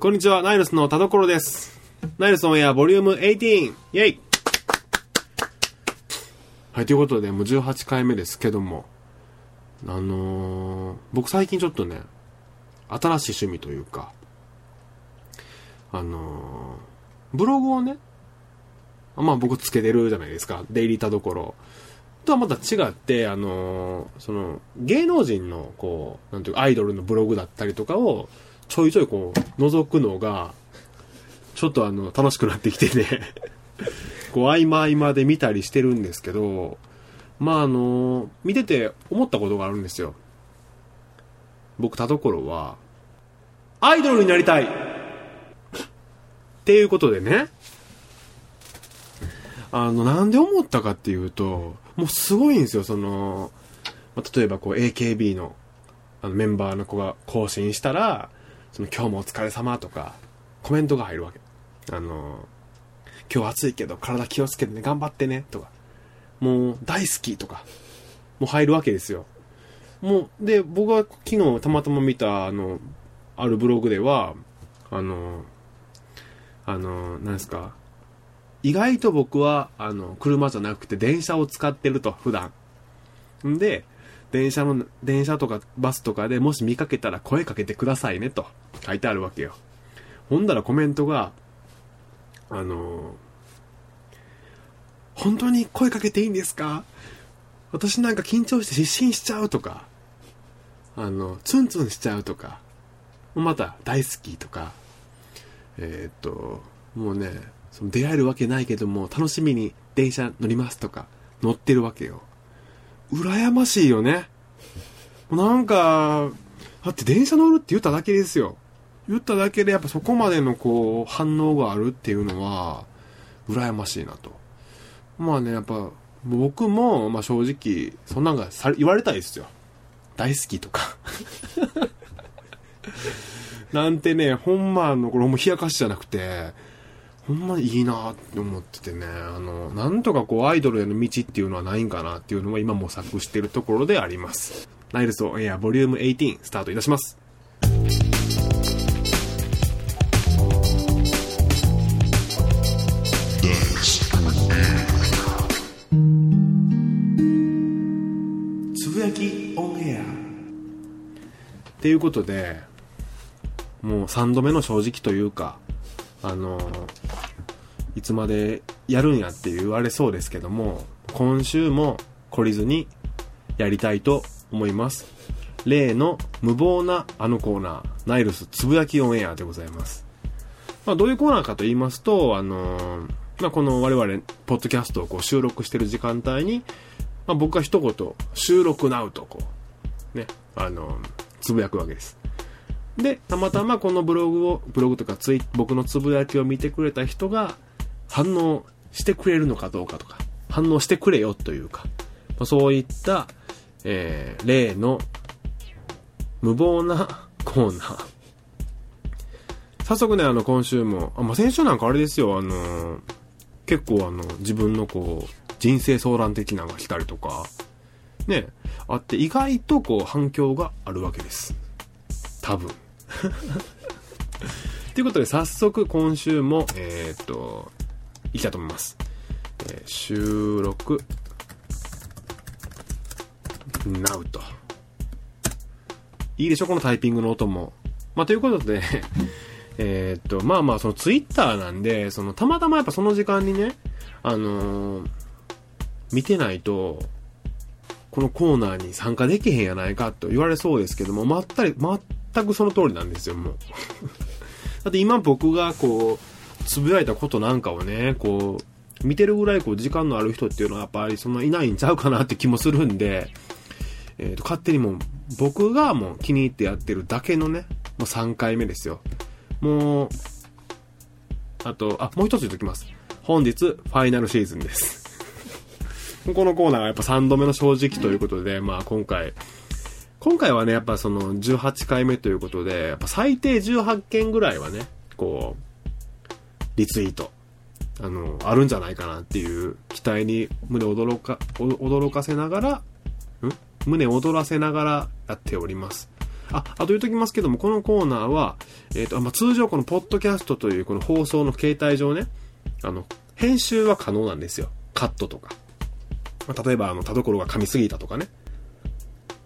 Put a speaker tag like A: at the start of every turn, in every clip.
A: こんにちは、ナイルスの田所です。ナイルスオンエアボリューム 18! イェイはい、ということで、もう18回目ですけども、あのー、僕最近ちょっとね、新しい趣味というか、あのー、ブログをね、まあ僕つけてるじゃないですか、デイリー田所。とはまた違って、あのーその、芸能人の、こう、なんていうか、アイドルのブログだったりとかを、ちょいちょいこう、覗くのが、ちょっとあの、楽しくなってきてね、こう、合間合間で見たりしてるんですけど、まああの見てて思ったことがあるんですよ。僕、田所は、アイドルになりたい!っていうことでね、あの、なんで思ったかっていうと、もうすごいんですよ、その、例えばこう AKB のあのメンバーの子が更新したら、その今日もお疲れ様とか、コメントが入るわけ。あの、今日暑いけど体気をつけてね、頑張ってね、とか、もう大好きとか、もう入るわけですよ。もう、で、僕が昨日たまたま見た、あの、あるブログでは、あの、あの、なんですか、意外と僕は、あの、車じゃなくて電車を使ってると、普段。んで、電車の、電車とかバスとかでもし見かけたら声かけてくださいねと。書いてあるわけよ。ほんだらコメントが、あの本当に声かけていいんですか？私なんか緊張して失神しちゃうとか、あの、ツンツンしちゃうとか、また大好きとか、えーっと、もうね、その出会えるわけないけども、楽しみに電車乗りますとか、乗ってるわけよ。羨ましいよね。なんか、だって電車乗るって言っただけですよ。言っただけでやっぱそこまでのこう反応があるっていうのは、羨ましいなと。まあね、やっぱ僕も、まあ正直、そんなんがさ言われたいですよ。大好きとか。なんてね、ほんまあの、これもう冷やかしじゃなくて、ほんまにいいなって思っててね、あの、なんとかこうアイドルへの道っていうのはないんかなっていうのは今模索してるところであります。ナイルスオンエアボリューム18スタートいたします。つぶやきオンエアっていうことでもう3度目の正直というかあのいつまでやるんやって言われそうですけども今週も懲りずにやりたいと思います例の無謀なあのコーナーナイルスつぶやきオンエアでございますまあ、どういうコーナーかと言いますと、あのーまあ、この我々、ポッドキャストをこう収録してる時間帯に、まあ、僕が一言、収録なうと、こう、ね、あのーつぶやくわけです。で、たまたまこのブログを、ブログとかツイ僕のつぶやきを見てくれた人が、反応してくれるのかどうかとか、反応してくれよというか、ま、そういった、えー、例の、無謀なコーナー。早速ね、あの、今週も、あ、まあ、先週なんかあれですよ、あのー結構あの、自分のこう、人生相談的なのが来たりとか、ね、あって意外とこう、反響があるわけです。多分。ということで、早速今週も、えーっと、いきたいと思います。えー収録、なうと。いいでしょ？このタイピングの音も。まあ、ということで、えっと、まあまあ、そのツイッターなんで、その、たまたまやっぱその時間にね、あのー見てないと、このコーナーに参加できへんやないかと言われそうですけども、まったり、全くその通りなんですよ、もう。だって今僕がこう、つぶやいたことなんかをね、こう、見てるぐらいこう、時間のある人っていうのはやっぱりそんないないんちゃうかなって気もするんで、えーと、勝手にもう、僕がもう気に入ってやってるだけのね、もう3回目ですよ。もう、あと、あ、もう一つ言っときます。本日、ファイナルシーズンです。このコーナーはやっぱ3度目の正直ということで、まあ今回、今回はね、やっぱその18回目ということで、やっぱ最低18件ぐらいはね、こう、リツイート、あの、あるんじゃないかなっていう期待に胸驚か、驚かせながら、ん？胸躍らせながらやっております。あ、あと言うときますけども、このコーナーは、えっ、ー、と、まあ、通常このポッドキャストというこの放送の形態上ね、あの、編集は可能なんですよ。カットとか。まあ、例えば、あの、田所が噛みすぎたとかね。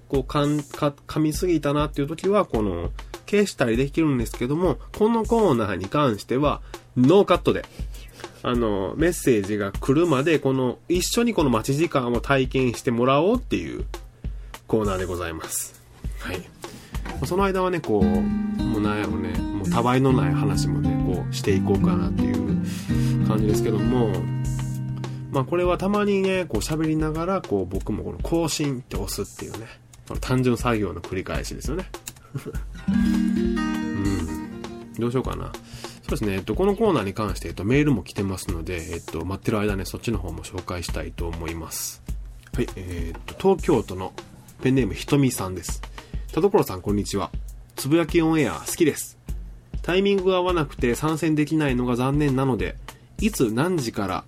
A: こう、かん、か、噛みすぎたなっていう時は、この、消したりできるんですけども、このコーナーに関しては、ノーカットで、あの、メッセージが来るまで、この、一緒にこの待ち時間を体験してもらおうっていうコーナーでございます。はい。その間はね、こう、もうなんやろね、もうたわいのない話もね、こうしていこうかなっていう感じですけども、まあこれはたまにね、こう喋りながら、こう僕もこの更新って押すっていうね、この単純作業の繰り返しですよね。うん。どうしようかな。そうですね、えっと、このコーナーに関して、えっと、メールも来てますので、えっと、待ってる間ね、そっちの方も紹介したいと思います。はい、えー、っと、東京都のペンネームひとみさんです。田所さん、こんにちは。つぶやきオンエア好きです。タイミングが合わなくて参戦できないのが残念なので、いつ何時から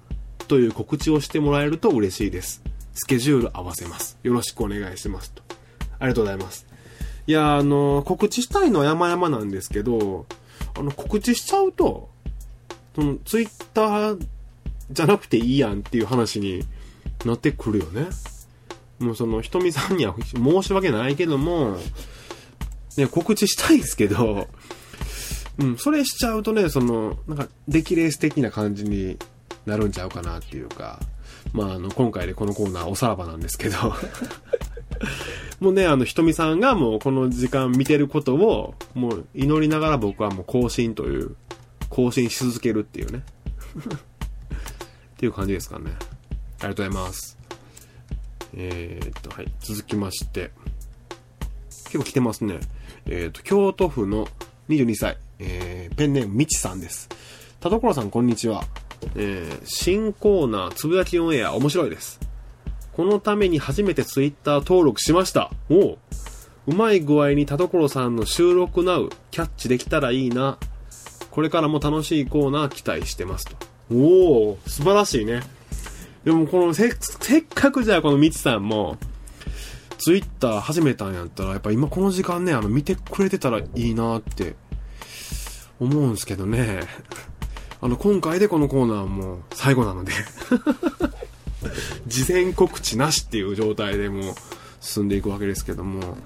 A: という告知をしてもらえると嬉しいです。スケジュール合わせます。よろしくお願いします。と。ありがとうございます。いや、あの、告知したいのは山々なんですけど、あの、告知しちゃうと、その、ツイッターじゃなくていいやんっていう話になってくるよね。もうその、ひとみさんには 申し訳ないけども、ね、告知したいですけど、うん、それしちゃうとね、その、なんか、出来レース的な感じになるんちゃうかなっていうか、まあ、あの、今回でこのコーナーおさらばなんですけど、もうね、あの、ひとみさんがもうこの時間見てることを、もう祈りながら僕はもう更新という、更新し続けるっていうね。っていう感じですかね。ありがとうございます。えー、っと、はい。続きまして。結構来てますね。えー、っと、京都府の22歳、えー、ペンネームみちさんです。田所さん、こんにちは。えー、新コーナー、つぶやきオンエア、面白いです。このために初めてツイッター登録しました。おう。うまい具合に田所さんの収録なう、キャッチできたらいいな。これからも楽しいコーナー期待してますと。おお素晴らしいね。でもこのせ、せっかくじゃあこのみちさんも、ツイッター始めたんやったら、やっぱ今この時間ね、あの、見てくれてたらいいなって思うんすけどね。あの、今回でこのコーナーも最後なので事前告知なしっていう状態でも進んでいくわけですけども、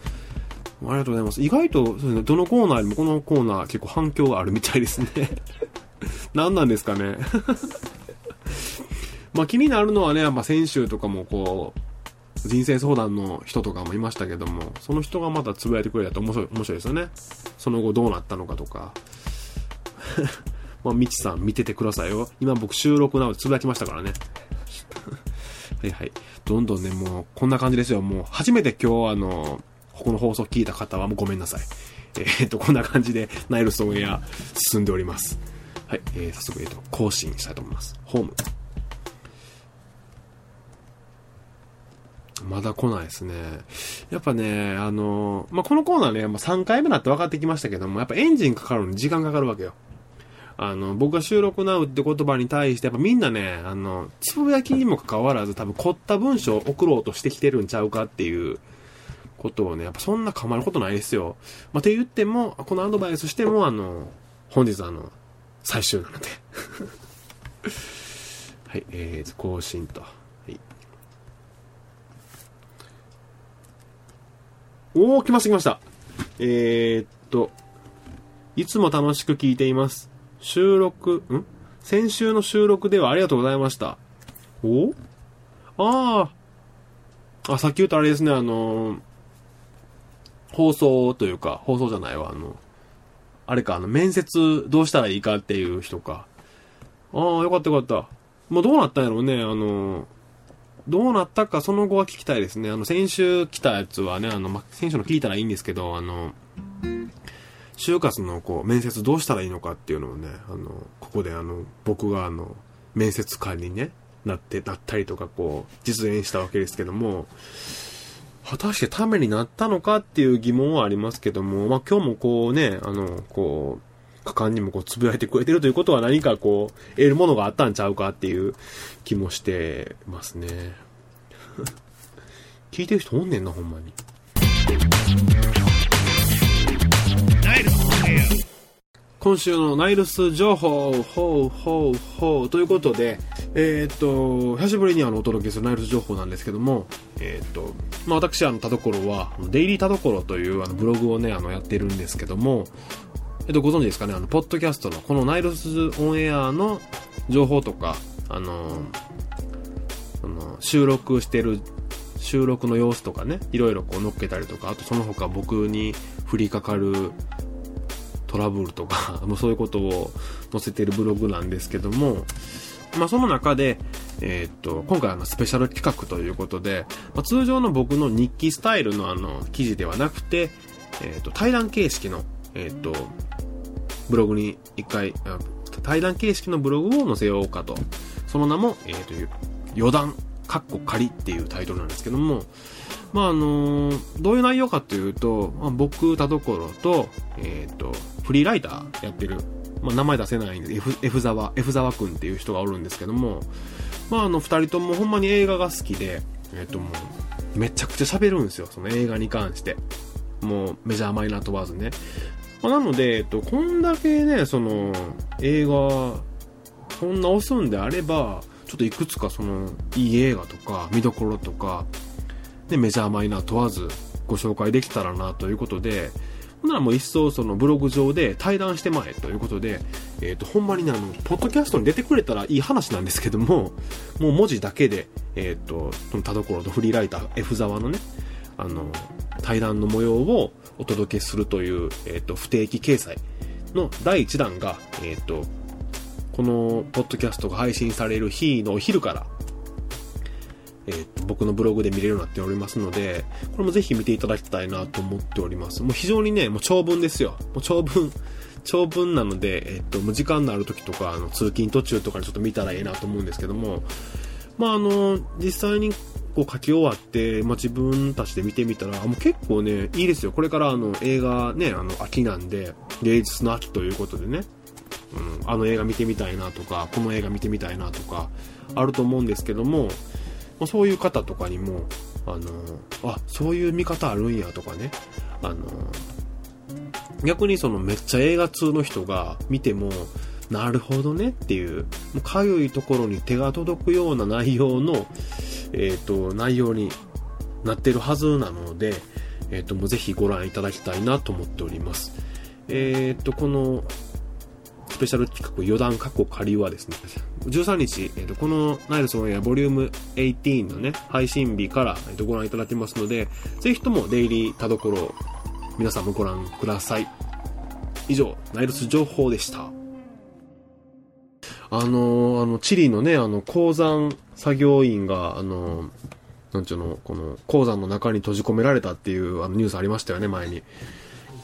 A: ありがとうございます。意外と、ね、どのコーナーよりもこのコーナー結構反響があるみたいですね。何なんですかね。まあ気になるのはね、まあ先週とかもこう、人生相談の人とかもいましたけども、その人がまたつぶやいてくれたと面白い、面白いですよね。その後どうなったのかとか。まあ、みちさん見ててくださいよ。今僕収録なのでつぶやきましたからね。はいはい。どんどんね、もう、こんな感じですよ。もう、初めて今日あの、ここの放送聞いた方はもうごめんなさい。えー、っと、こんな感じで、ナイルスオンエア進んでおります。はい、えー、早速、え、っと、更新したいと思います。ホーム。まだ来ないですね。やっぱね、あの、まあ、このコーナーね、まあ、3回目なって分かってきましたけども、やっぱエンジンかかるのに時間かかるわけよ。あの、僕が収録なうって言葉に対して、やっぱみんなね、あの、つぶやきにもかかわらず多分凝った文章を送ろうとしてきてるんちゃうかっていうことをね、やっぱそんな構ることないですよ。まあ、って言っても、このアドバイスしても、あの、本日あの、最終なので はい、えー、更新と。おー、来ました来ました。えー、っと、いつも楽しく聞いています。収録、ん？先週の収録ではありがとうございました。お？ああ。あ、さっき言ったあれですね、あのー、放送というか、放送じゃないわ、あの、あれか、あの、面接どうしたらいいかっていう人か。ああ、よかったよかった。もうどうなったんやろうね、あのー、どうなったかその後は聞きたいですね。あの、先週来たやつはね、あの、ま、先週の聞いたらいいんですけど、あの、就活のこう、面接どうしたらいいのかっていうのをね、あの、ここであの、僕があの、面接官にね、なって、なったりとかこう、実演したわけですけども、果たしてためになったのかっていう疑問はありますけども、まあ、今日もこうね、あの、こう、果敢にもこう、つぶやいてくれてるということは何かこう、得るものがあったんちゃうかっていう気もしてますね。聞いてる人おんねんな、ほんまに。今週のナイルス情報、ほうほうほうということで、えー、っと、久しぶりにあのお届けするナイルス情報なんですけども、えー、っと、まあ私、あの、田所は、デイリー田所というあのブログをね、あの、やってるんですけども、えっと、ご存知ですかね、あの、ポッドキャストの、このナイルスオンエアの情報とか、あの、あの収録してる収録の様子とかね、いろいろこう乗っけたりとか、あとその他僕に降りかかるトラブルとか、もうそういうことを載せているブログなんですけども、まあその中で、えー、っと、今回あのスペシャル企画ということで、まあ、通常の僕の日記スタイルのあの記事ではなくて、えー、っと、対談形式の、えー、っと、ブログに一回、対談形式のブログを載せようかと。その名も、えっと、余談かっこ仮っていうタイトルなんですけども、まああの、どういう内容かというと、まあ、僕、田所と、えっ、ー、と、フリーライターやってる、まあ、名前出せないんで、F, F 沢、F 沢くんっていう人がおるんですけども、まああの、二人ともほんまに映画が好きで、えっ、ー、ともう、めちゃくちゃ喋るんですよ、その映画に関して。もう、メジャーマイナー問わずね。まあ、なので、えっと、こんだけね、その、映画、こんな押すんであれば、ちょっといくつかその、いい映画とか、見どころとか、で、メジャーマイナー問わずご紹介できたらなということで、ほんならもう一層そのブログ上で対談してまえということで、えっ、ー、と、ほんまにね、あの、ポッドキャストに出てくれたらいい話なんですけども、もう文字だけで、えっ、ー、と、田所とフリーライター F 沢のね、あの、対談の模様をお届けするという、えっ、ー、と、不定期掲載の第1弾が、えっ、と、このポッドキャストが配信される日のお昼から、えー、僕のブログで見れるようになっておりますので、これもぜひ見ていただきたいなと思っております。もう非常にね、もう長文ですよ。もう長文、長文なので、えっと、もう時間のある時とか、あの、通勤途中とかにちょっと見たらいいなと思うんですけども、まあ、あの、実際にこう書き終わって、まあ、自分たちで見てみたら、もう結構ね、いいですよ。これからあの、映画ね、あの、秋なんで、芸術の秋ということでね、うん、あの映画見てみたいなとか、この映画見てみたいなとか、あると思うんですけども、ま、そういう方とかにも、あの、あ、そういう見方あるんやとかね、あの、逆にそのめっちゃ映画通の人が見ても、なるほどねっていう、もうかゆいところに手が届くような内容の、えっ、ー、と、内容になってるはずなので、えっ、ー、と、もうぜひご覧いただきたいなと思っております。えっ、ー、と、この、スペシャル企画余談過去仮はですね、13日、えーと、このナイルスオンエアボリューム18のね、配信日から、えーと、ご覧いただけますので、ぜひともデイリー田所を皆さんもご覧ください。以上、ナイルス情報でした。あの、あの、チリのね、あの、鉱山作業員が、あのー、なんちゅうの、この、鉱山の中に閉じ込められたっていうあのニュースありましたよね、前に。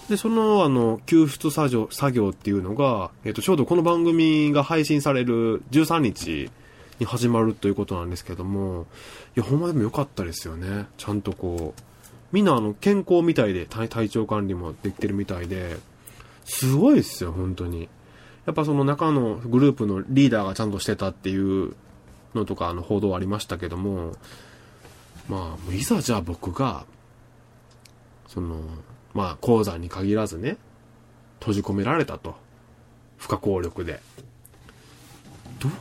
A: で、その、あの、救出作業、作業っていうのが、えっ、と、ちょうどこの番組が配信される13日に始まるということなんですけども、いや、ほんまでも良かったですよね。ちゃんとこう、みんなあの、健康みたいで、体調管理もできてるみたいで、すごいですよ、本当に。やっぱその中のグループのリーダーがちゃんとしてたっていうのとか、あの、報道ありましたけども、まあ、いざじゃあ僕が、その、まあ、鉱山に限らずね、閉じ込められたと。不可抗力で。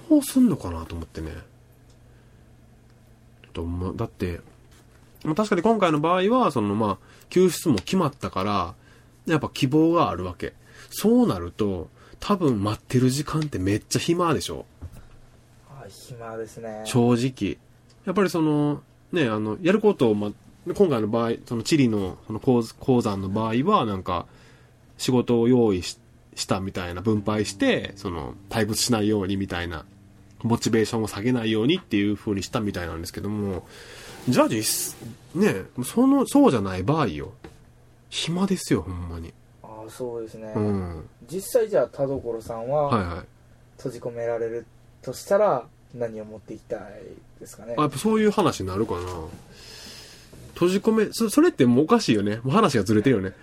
A: どうすんのかなと思ってね。と、ま、だって、まあ、確かに今回の場合は、そのまあ、救出も決まったから、やっぱ希望があるわけ。そうなると、多分待ってる時間ってめっちゃ暇でしょ。
B: あ暇ですね。
A: 正直。やっぱりその、ね、あの、やることを、ま、今回の場合、そのチリのその鉱山の場合は、なんか、仕事を用意したみたいな分配して、その、退屈しないようにみたいな、モチベーションを下げないようにっていう風にしたみたいなんですけども、じゃあ実、ね、その、そうじゃない場合よ。暇ですよ、ほんまに。
B: ああ、そうですね。
A: うん。
B: 実際じゃあ田所さんは、はいはい。閉じ込められるとしたら、何を持っていきたいですかね？
A: あ、やっぱそういう話になるかな。閉じ込め、そ、それってもうおかしいよね。もう話がずれてるよね。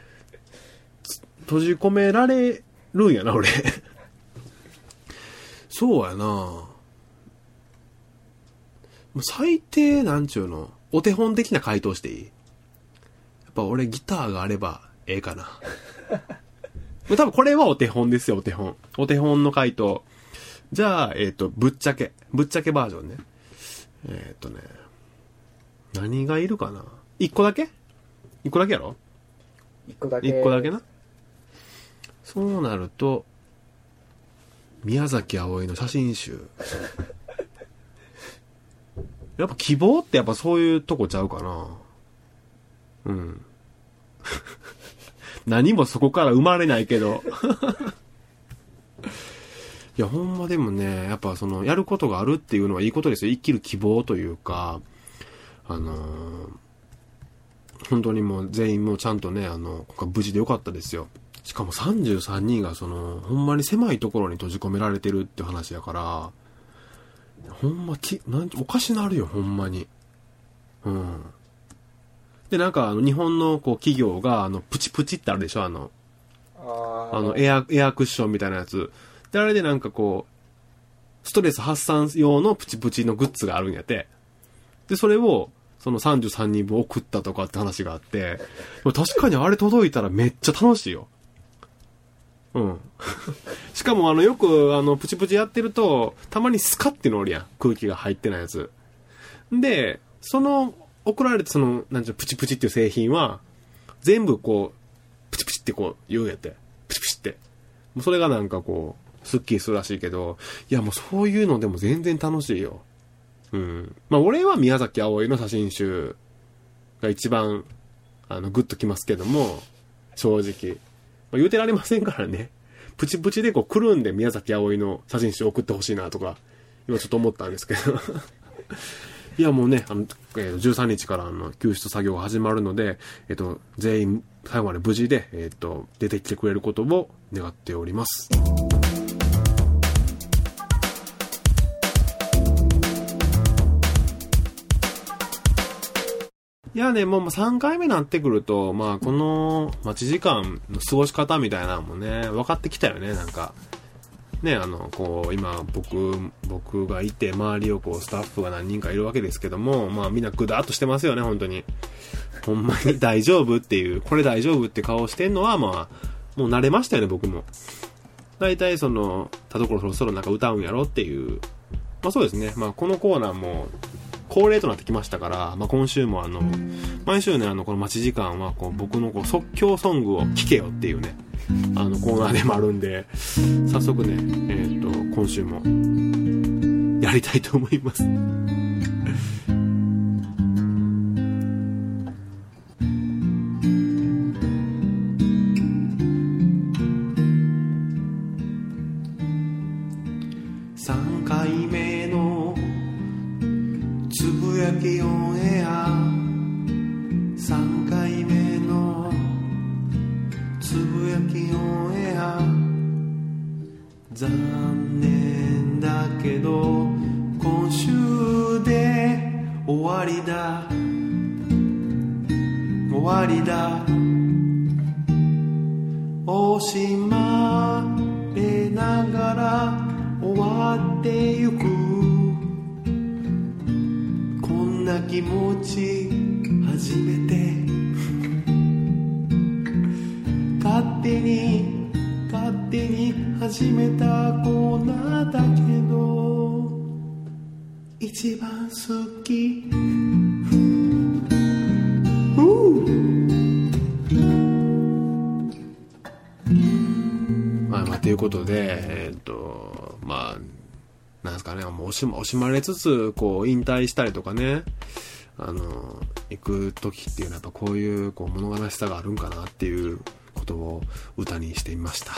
A: 閉じ込められるんやな、俺。そうやな最低、なんちゅうの、お手本的な回答していい？やっぱ俺ギターがあればええかな。多分これはお手本ですよ、お手本。お手本の回答。じゃあ、えっ、ー、と、ぶっちゃけ。ぶっちゃけバージョンね。えっ、ー、とね。何がいるかな一個だけ？一個だけやろ？
B: 一個だけ。
A: 一個だけな？そうなると、宮崎葵の写真集。やっぱ希望ってやっぱそういうとこちゃうかな。うん。何もそこから生まれないけど。いや、ほんまでもね、やっぱその、やることがあるっていうのはいいことですよ。生きる希望というか、あのー、本当にもう全員もちゃんとね、あの、無事でよかったですよ。しかも33人がその、ほんまに狭いところに閉じ込められてるって話やから、ほんまき、なんおかしなるよ、ほんまに。うん。で、なんか、あの、日本の、こう、企業が、あの、プチプチってあるでしょあの、あの、エア、エアクッションみたいなやつ。で、あれでなんかこう、ストレス発散用のプチプチのグッズがあるんやって。で、それを、その33人分送ったとかって話があって、確かにあれ届いたらめっちゃ楽しいよ。うん。しかもあの、よくあの、プチプチやってると、たまにスカってのおるやん。空気が入ってないやつ。で、その、送られてその、なんちゅう、プチプチっていう製品は、全部こう、プチプチってこう言うやって。プチプチって。もうそれがなんかこう、スッキリするらしいけど、いやもうそういうのでも全然楽しいよ。うん。まあ俺は宮崎葵の写真集が一番、あの、グッときますけども、正直。まあ、言うてられませんからね。プチプチでこうくるんで宮崎葵の写真集送ってほしいなとか、今ちょっと思ったんですけど。いやもうね、あの、えー、13日からあの救出作業が始まるので、えっ、ー、と、全員最後まで無事で、えっ、ー、と、出てきてくれることを願っております。いやね、もう3回目になってくると、まあ、この待ち時間の過ごし方みたいなのもね、分かってきたよね、なんか。ね、あの、こう、今、僕、僕がいて、周りをこう、スタッフが何人かいるわけですけども、まあ、みんなぐだっとしてますよね、本当に。ほんまに 大丈夫っていう、これ大丈夫って顔してんのは、まあ、もう慣れましたよね、僕も。大体、その、田所そろそろなんか歌うんやろっていう。まあそうですね。まあこのコーナーも、恒例となってきましたから、まあ、今週もあの、毎週ね、あの、この待ち時間は、こう、僕のこう即興ソングを聴けよっていうね、あの、コーナーでもあるんで、早速ね、えっ、と、今週も、やりたいと思います。勝手に勝手に始めたコーナーだけど一番好き。まあまあということでえ、っとまあなんですかね。もう惜し惜しまれつつこう引退したりとかね。あの行く時っていうのはやっぱこういうこう物悲しさがあるんかなっていうことを歌にしてみました。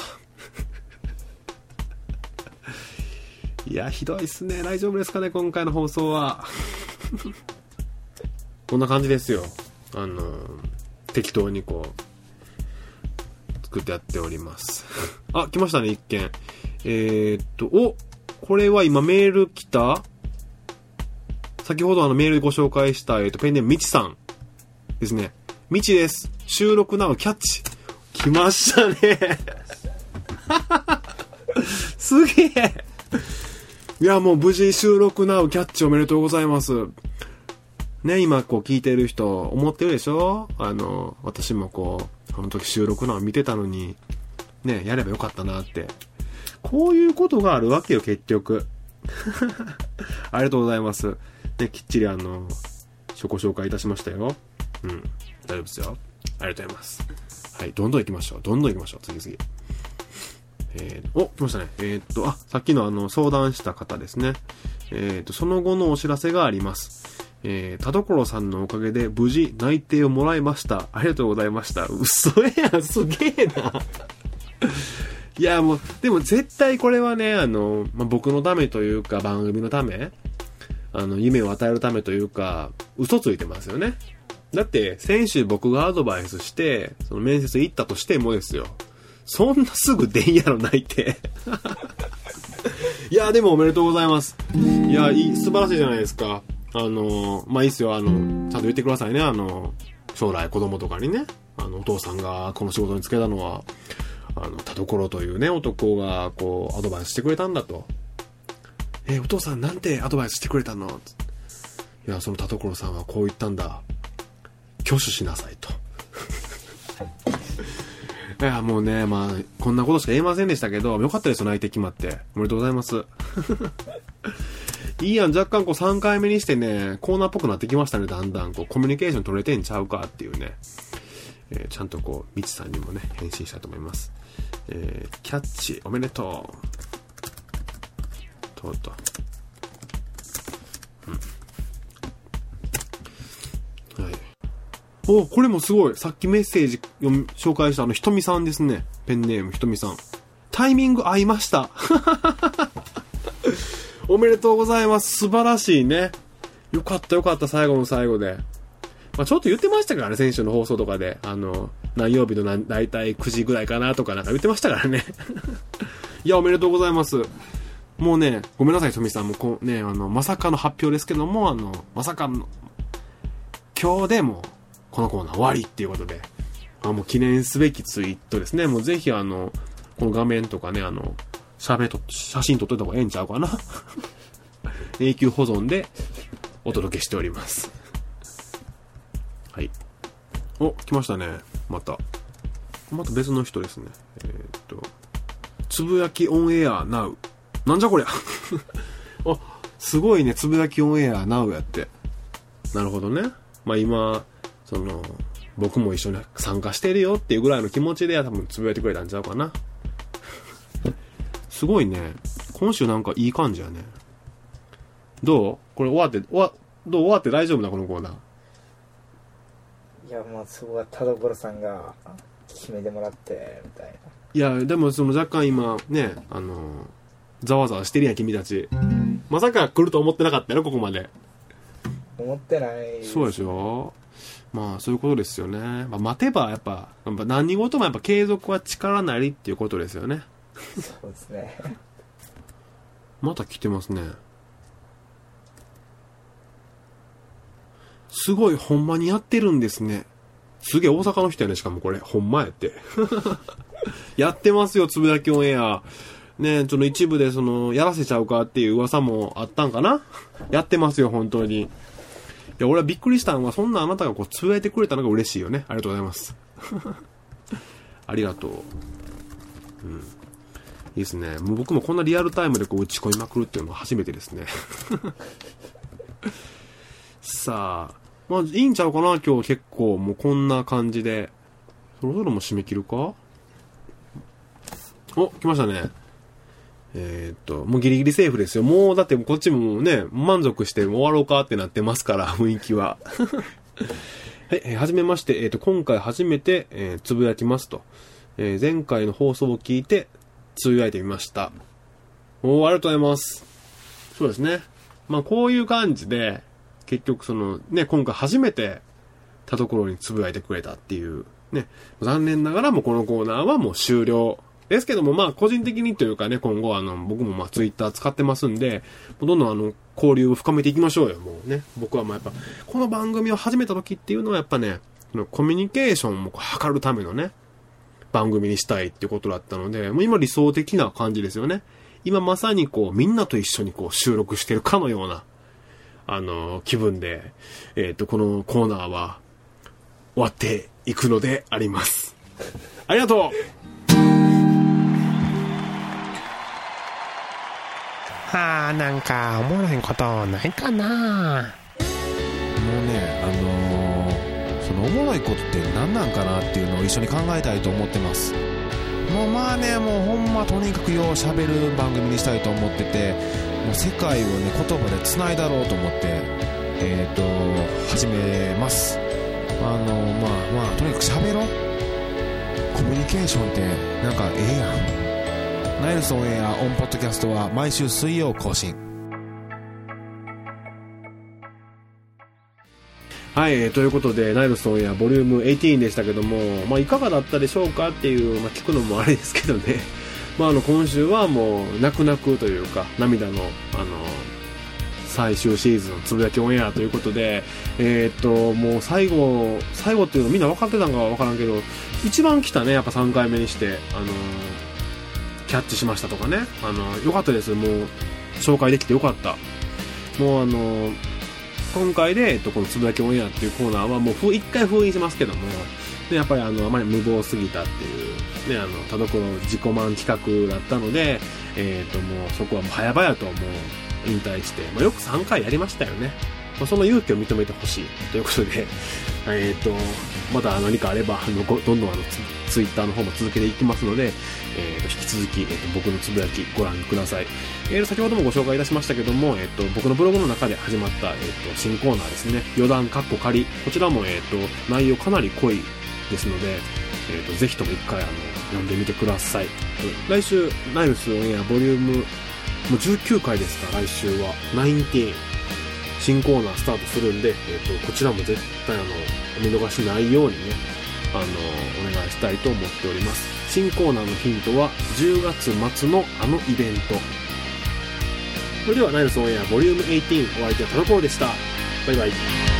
A: いや、ひどいっすね。大丈夫ですかね、今回の放送は。こんな感じですよ。あの、適当にこう、作ってやっております。あ、来ましたね、一件。えー、っと、おこれは今メール来た？先ほどあのメールでご紹介した、えっ、と、ペンネームみちさんですね。みちです。収録なのキャッチ。来ましたね。すげえ。いや、もう無事収録なうキャッチおめでとうございます。ね、今こう聞いてる人思ってるでしょ？あの、私もこう、あの時収録なを見てたのに、ね、やればよかったなって。こういうことがあるわけよ、結局。ありがとうございます。ね、きっちりあの、ご紹介いたしましたよ。うん。大丈夫ですよ。ありがとうございます。はい、どんどん行きましょう。どんどん行きましょう。次々。えー、お、来ましたね。えー、っと、あ、さっきのあの、相談した方ですね。えー、っと、その後のお知らせがあります。えー、田所さんのおかげで無事内定をもらいました。ありがとうございました。嘘やん、すげえな。いや、もう、でも絶対これはね、あの、まあ、僕のためというか、番組のため、あの、夢を与えるためというか、嘘ついてますよね。だって、先週僕がアドバイスして、その面接行ったとしてもですよ。そんなすぐ出んやろないって いや、でもおめでとうございます。いや、い、素晴らしいじゃないですか。あの、まあ、いいっすよ。あの、ちゃんと言ってくださいね。あの、将来子供とかにね。あの、お父さんがこの仕事に就けたのは、あの、田所というね、男が、こう、アドバイスしてくれたんだと。えお父さんなんてアドバイスしてくれたの？いや、その田所さんはこう言ったんだ。挙手しなさいと。いや、もうね、まあ、こんなことしか言えませんでしたけど、よかったですよ、内定決まって。おめでとうございます。いいやん、若干こう3回目にしてね、コーナーっぽくなってきましたね、だんだん。こう、コミュニケーション取れてんちゃうかっていうね。えー、ちゃんとこう、みちさんにもね、返信したいと思います。えー、キャッチ、おめでとう。とうとう。うんお、これもすごい。さっきメッセージ読み、紹介したあの、ひとみさんですね。ペンネームひとみさん。タイミング合いました。おめでとうございます。素晴らしいね。よかったよかった、最後の最後で。まあ、ちょっと言ってましたからね、先週の放送とかで。あの、何曜日のだいたい9時ぐらいかなとかなんか言ってましたからね。いや、おめでとうございます。もうね、ごめんなさい、ひとみさん。もこね、あの、まさかの発表ですけども、あの、まさかの、今日でもこのコーナー終わりっていうことで、あもう記念すべきツイートですね。もうぜひあの、この画面とかね、あの、喋と、写真撮っといた方がええんちゃうかな。永久保存でお届けしております。はい。お、来ましたね。また。また別の人ですね。えー、っと、つぶやきオンエア Now。なんじゃこりゃ あ、すごいね、つぶやきオンエア Now やって。なるほどね。まあ今、その、僕も一緒に参加してるよっていうぐらいの気持ちで多分つぶやいてくれたんちゃうかな。すごいね。今週なんかいい感じやね。どう？これ終わって、終わ、どう終わって大丈夫なこのコーナー。
B: いや、まあそこは田所さんが決めてもらって、みたいな。
A: いや、でもその若干今、ね、あの、ざわざわしてるやん、君たち。まさか来ると思ってなかったよ、ここまで。
B: 思ってない。
A: そうでしょ？まあ、そういうことですよね。まあ、待てば、やっぱ、やっぱ何事もやっぱ継続は力なりっていうことですよね。
B: そうですね。
A: また来てますね。すごい、ほんまにやってるんですね。すげえ大阪の人やね、しかもこれ。ほんまやって。やってますよ、つぶやきオンエア。ねちょっと一部でその、やらせちゃうかっていう噂もあったんかなやってますよ、本当に。や、俺はびっくりしたのは、そんなあなたがこう、つぶやいてくれたのが嬉しいよね。ありがとうございます。ありがとう。うん。いいですね。もう僕もこんなリアルタイムでこう打ち込みまくるっていうのは初めてですね。さあ、まあいいんちゃうかな？今日結構もうこんな感じで。そろそろもう締め切るか？お、来ましたね。えー、っと、もうギリギリセーフですよ。もう、だってこっちもね、満足して終わろうかってなってますから、雰囲気は。はい、えー、はじめまして、えー、っと、今回初めて、えー、つぶやきますと。えー、前回の放送を聞いて、つぶやいてみました。おー、ありがとうございます。そうですね。まあ、こういう感じで、結局その、ね、今回初めて、他ところにつぶやいてくれたっていう、ね、残念ながらもこのコーナーはもう終了ですけども、まあ、個人的にというかね、今後あの、僕もまあ、ツイッター使ってますんで、どんどんあの、交流を深めていきましょうよ、もうね。僕はまあやっぱ、この番組を始めた時っていうのはやっぱね、コミュニケーションも図るためのね、番組にしたいっていうことだったので、もう今理想的な感じですよね。今まさにこう、みんなと一緒にこう、収録してるかのような、あの、気分で、えっ、ー、と、このコーナーは、終わっていくのであります。ありがとう
C: あーなんかおもろいことないかな。もう
D: ねあのー、そのおもろいことって何なんかなっていうのを一緒に考えたいと思ってます。もうまあねもうほんまとにかくようしゃべる番組にしたいと思っててもう世界をね言葉でつないだろうと思ってえっ、ー、と始めます。あのまあまあとにかくしゃべろコミュニケーションってなんかええやんナイルソンエアオンポッドキャストは毎週水曜更新。
A: はい、ということで、ナイルソンやボリューム18でしたけども、まあ、いかがだったでしょうかっていう、まあ、聞くのもあれですけどね、まあ、あの、今週はもう、泣く泣くというか、涙の、あの、最終シーズン、つぶやきオンエアということで、えー、っと、もう最後、最後っていうのみんな分かってたんか分からんけど、一番来たね、やっぱ3回目にして、あのキャッチしましたとかね、あのよかったです、もう、紹介できてよかった。もうあの今回で、えっと、このつぶやきオンエアっていうコーナーはもう一回封印しますけども、でやっぱりあのあまり無謀すぎたっていう、ね、あの田所自己満企画だったので、えっ、ー、ともうそこはもう早々ともう引退して、まあ、よく3回やりましたよね。まあ、その勇気を認めてほしいということで、えっ、ー、と、まだ何かあれば、あのどんどんあのツイッターの方も続けていきますので、えー、と引き続き、えー、と僕のつぶやきご覧ください。えー、先ほどもご紹介いたしましたけども、えー、と僕のブログの中で始まった、えー、と新コーナーですね、余談かっこ仮。こちらも、えー、と内容かなり濃いですので、えー、とぜひとも一回あの読んでみてください。来週、ナイルスオンエアボリュームもう19回ですか、来週は。19。新コーナースタートするんで、え、ー、と、こちらも絶対あの、お見逃しないようにね、あの、お願いしたいと思っております。新コーナーのヒントは、10月末のあのイベント。それでは、ナイルソンエアボリューム18お相手はタロコーでした。バイバイ。